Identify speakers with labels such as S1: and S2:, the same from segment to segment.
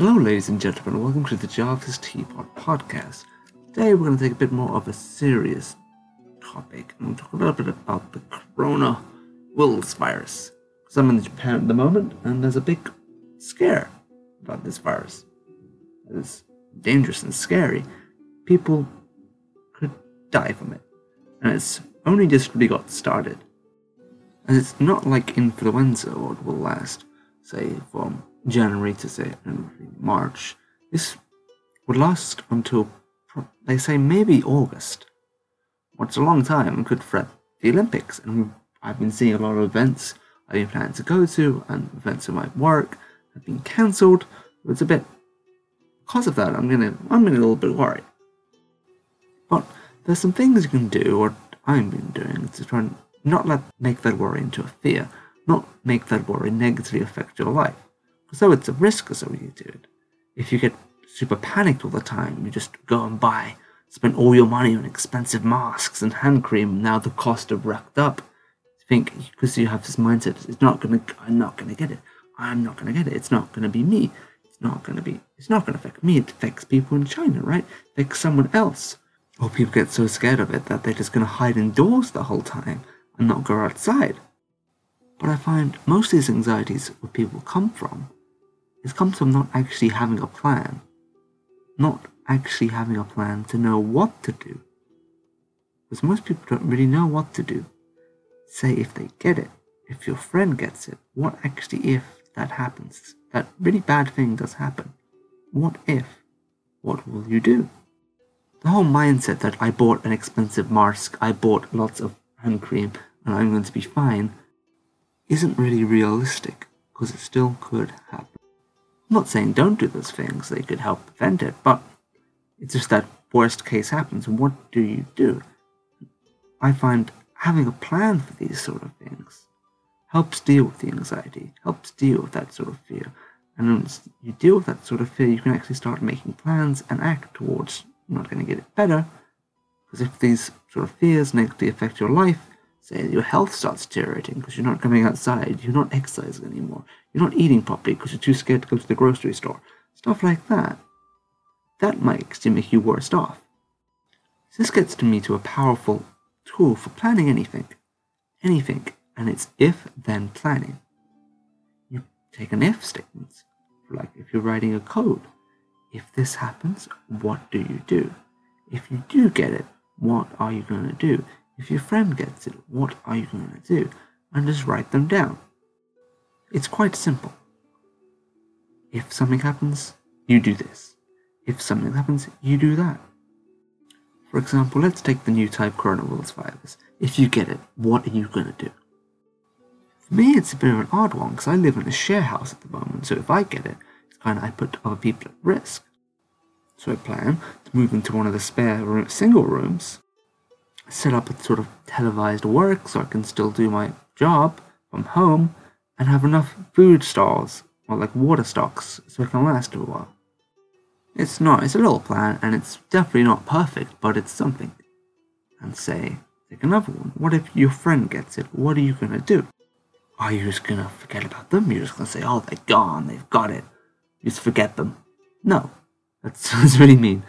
S1: Hello, ladies and gentlemen. Welcome to the Jarvis Teapot podcast. Today, we're going to take a bit more of a serious topic and we'll talk a little bit about the corona Wills virus. Because I'm in Japan at the moment, and there's a big scare about this virus. It's dangerous and scary. People could die from it, and it's only just really got started. And it's not like influenza, or it will last, say, from January to say uh, March. This would last until they say maybe August. What's a long time could threat the Olympics. And I've been seeing a lot of events I've been planning to go to and events that my work have been cancelled. It's a bit because of that. I'm gonna I'm a little bit worried. But there's some things you can do, or I've been doing, to try and not let make that worry into a fear, not make that worry negatively affect your life. Though it's a risk associated, if you get super panicked all the time, you just go and buy, spend all your money on expensive masks and hand cream. Now the cost of racked up. Think because you have this mindset, it's not gonna, I'm not gonna get it. I'm not gonna get it. It's not gonna be me. It's not gonna be. It's not gonna affect me. It affects people in China, right? It affects someone else. Or people get so scared of it that they're just gonna hide indoors the whole time and not go outside. But I find most of these anxieties where people come from, it comes from not actually having a plan. Not actually having a plan to know what to do. Because most people don't really know what to do. Say if they get it, if your friend gets it, what actually if that happens? That really bad thing does happen. What if? What will you do? The whole mindset that I bought an expensive mask, I bought lots of hand cream, and I'm going to be fine isn't really realistic because it still could happen. I'm not saying don't do those things, they could help prevent it, but it's just that worst case happens, and what do you do? I find having a plan for these sort of things helps deal with the anxiety, helps deal with that sort of fear. And once you deal with that sort of fear, you can actually start making plans and act towards not going to get it better. Because if these sort of fears negatively affect your life, say your health starts deteriorating because you're not coming outside, you're not exercising anymore, you're not eating properly because you're too scared to go to the grocery store, stuff like that, that might make you worse off. This gets to me to a powerful tool for planning anything. Anything. And it's if then planning. You take an if statement, like if you're writing a code. If this happens, what do you do? If you do get it, what are you going to do? If your friend gets it, what are you going to do? And just write them down. It's quite simple. If something happens, you do this. If something happens, you do that. For example, let's take the new type coronavirus virus. If you get it, what are you going to do? For me, it's a bit of an odd one because I live in a share house at the moment, so if I get it, it's kind of I put other people at risk. So I plan to move into one of the spare room, single rooms set up a sort of televised work so I can still do my job from home and have enough food stalls or like water stocks so it can last a while. It's not, it's a little plan and it's definitely not perfect, but it's something. And say, take another one. What if your friend gets it? What are you gonna do? Are you just gonna forget about them? You're just gonna say, oh, they're gone, they've got it. You just forget them. No, that's, that's really mean.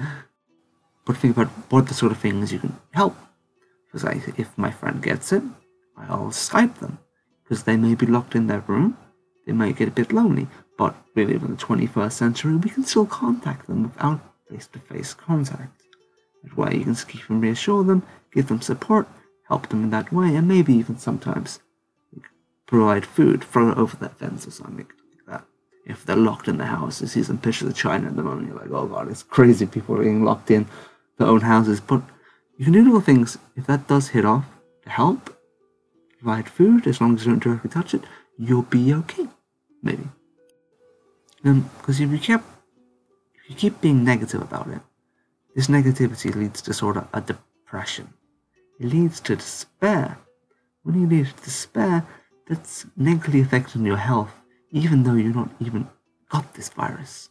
S1: But think about what the sort of things you can help because if my friend gets it, I'll Skype them. Because they may be locked in their room, they might get a bit lonely, but we live in the 21st century, we can still contact them without face to face contact. That way, you can keep and reassure them, give them support, help them in that way, and maybe even sometimes provide food, throw it over that fence or something like that. If they're locked in the house, you see some pictures of China at the moment, you're like, oh god, it's crazy people are being locked in their own houses. But you can do little things if that does hit off to help provide food as long as you don't directly touch it. You'll be okay, maybe. Um, because if you keep if you keep being negative about it, this negativity leads to sort of a depression. It leads to despair. When you lead to despair, that's negatively affecting your health, even though you're not even got this virus.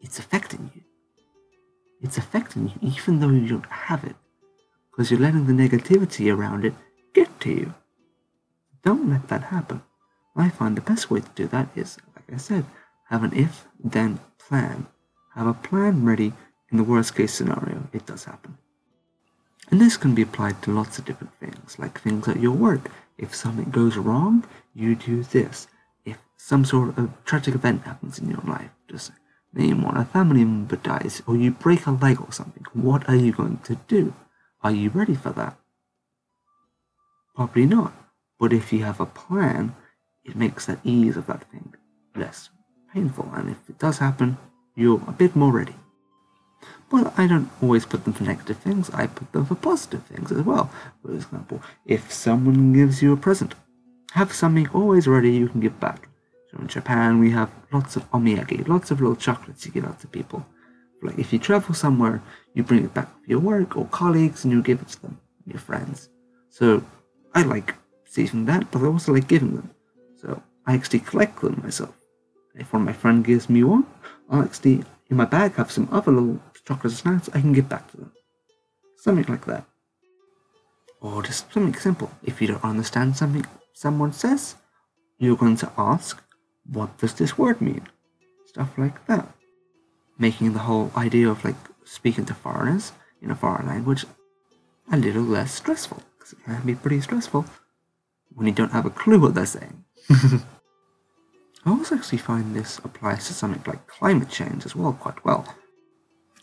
S1: It's affecting you. It's affecting you even though you don't have it because you're letting the negativity around it get to you. Don't let that happen. I find the best way to do that is, like I said, Have an if then plan. Have a plan ready in the worst case scenario. It does happen. And this can be applied to lots of different things, like things at your work. If something goes wrong, you do this. If some sort of tragic event happens in your life, just name one, a family member dies, or you break a leg or something, what are you going to do? Are you ready for that? Probably not. But if you have a plan, it makes that ease of that thing less painful. And if it does happen, you're a bit more ready. But I don't always put them for negative things, I put them for positive things as well. For example, if someone gives you a present, have something always ready you can give back. So in Japan, we have lots of omiyage, lots of little chocolates you give out to people. Like if you travel somewhere, you bring it back for your work or colleagues and you give it to them, your friends. So I like receiving that, but I also like giving them. So I actually collect them myself. If one of my friends gives me one, I'll actually in my bag have some other little chocolates chocolate snacks I can give back to them. Something like that. Or just something simple. If you don't understand something someone says, you're going to ask, what does this word mean? Stuff like that. Making the whole idea of like speaking to foreigners in a foreign language a little less stressful. Because it can be pretty stressful when you don't have a clue what they're saying. I also actually find this applies to something like climate change as well quite well.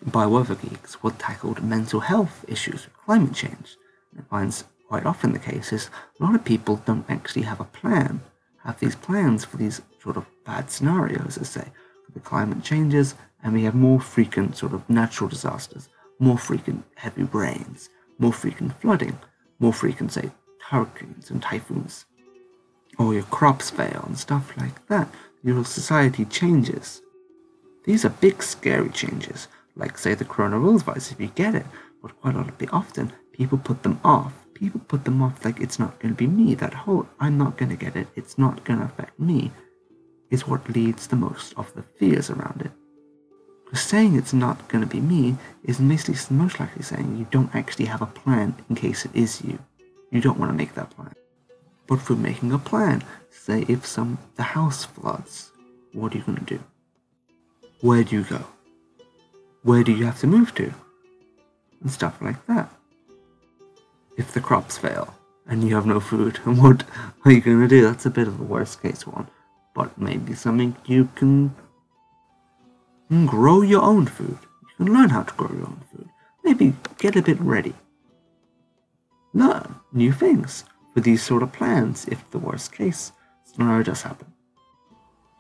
S1: By WeatherGeeks will tackle mental health issues with climate change. And I find quite often the case is a lot of people don't actually have a plan, have these plans for these sort of bad scenarios, as say, for the climate changes and we have more frequent sort of natural disasters, more frequent heavy rains, more frequent flooding, more frequent, say, hurricanes and typhoons or your crops fail and stuff like that. Your society changes. These are big, scary changes, like, say, the coronavirus, virus, if you get it, but quite a lot of often, people put them off. People put them off like it's not going to be me. That whole I'm not going to get it, it's not going to affect me, is what leads the most of the fears around it. Saying it's not going to be me is mostly, most likely saying you don't actually have a plan in case it is you. You don't want to make that plan but for making a plan. Say if some the house floods, what are you gonna do? Where do you go? Where do you have to move to? And stuff like that. If the crops fail and you have no food, and what are you gonna do? That's a bit of a worst case one. But maybe something you can grow your own food. You can learn how to grow your own food. Maybe get a bit ready. Learn new things with these sort of plans if the worst case scenario does happen.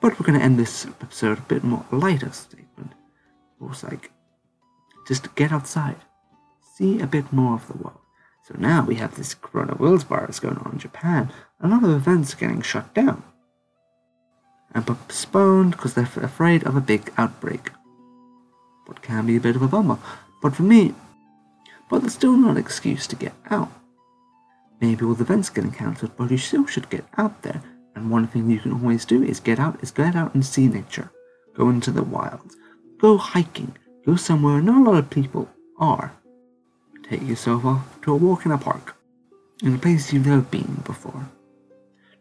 S1: But we're going to end this episode a bit more lighter statement. It was like, just get outside, see a bit more of the world. So now we have this coronavirus virus going on in Japan. A lot of events are getting shut down and postponed because they're afraid of a big outbreak. What can be a bit of a bummer. But for me, but it's still not an excuse to get out. Maybe all the events getting cancelled, but you still should get out there. And one thing you can always do is get out, is get out and see nature. Go into the wild. Go hiking. Go somewhere not a lot of people are. Take yourself off to a walk in a park. In a place you've never been before.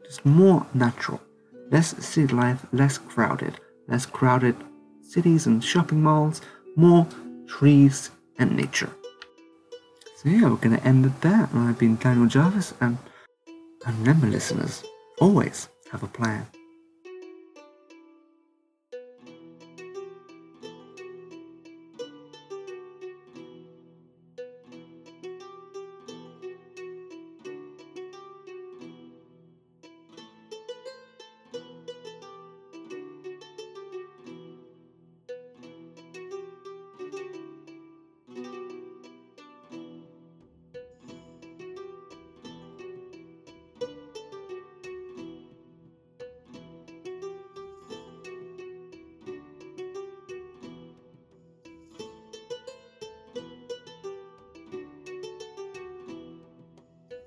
S1: Just more natural. Less city life, less crowded. Less crowded cities and shopping malls. More trees and nature. So yeah, we're to end it there. I've been Daniel Jarvis, and, and remember, listeners, always have a plan.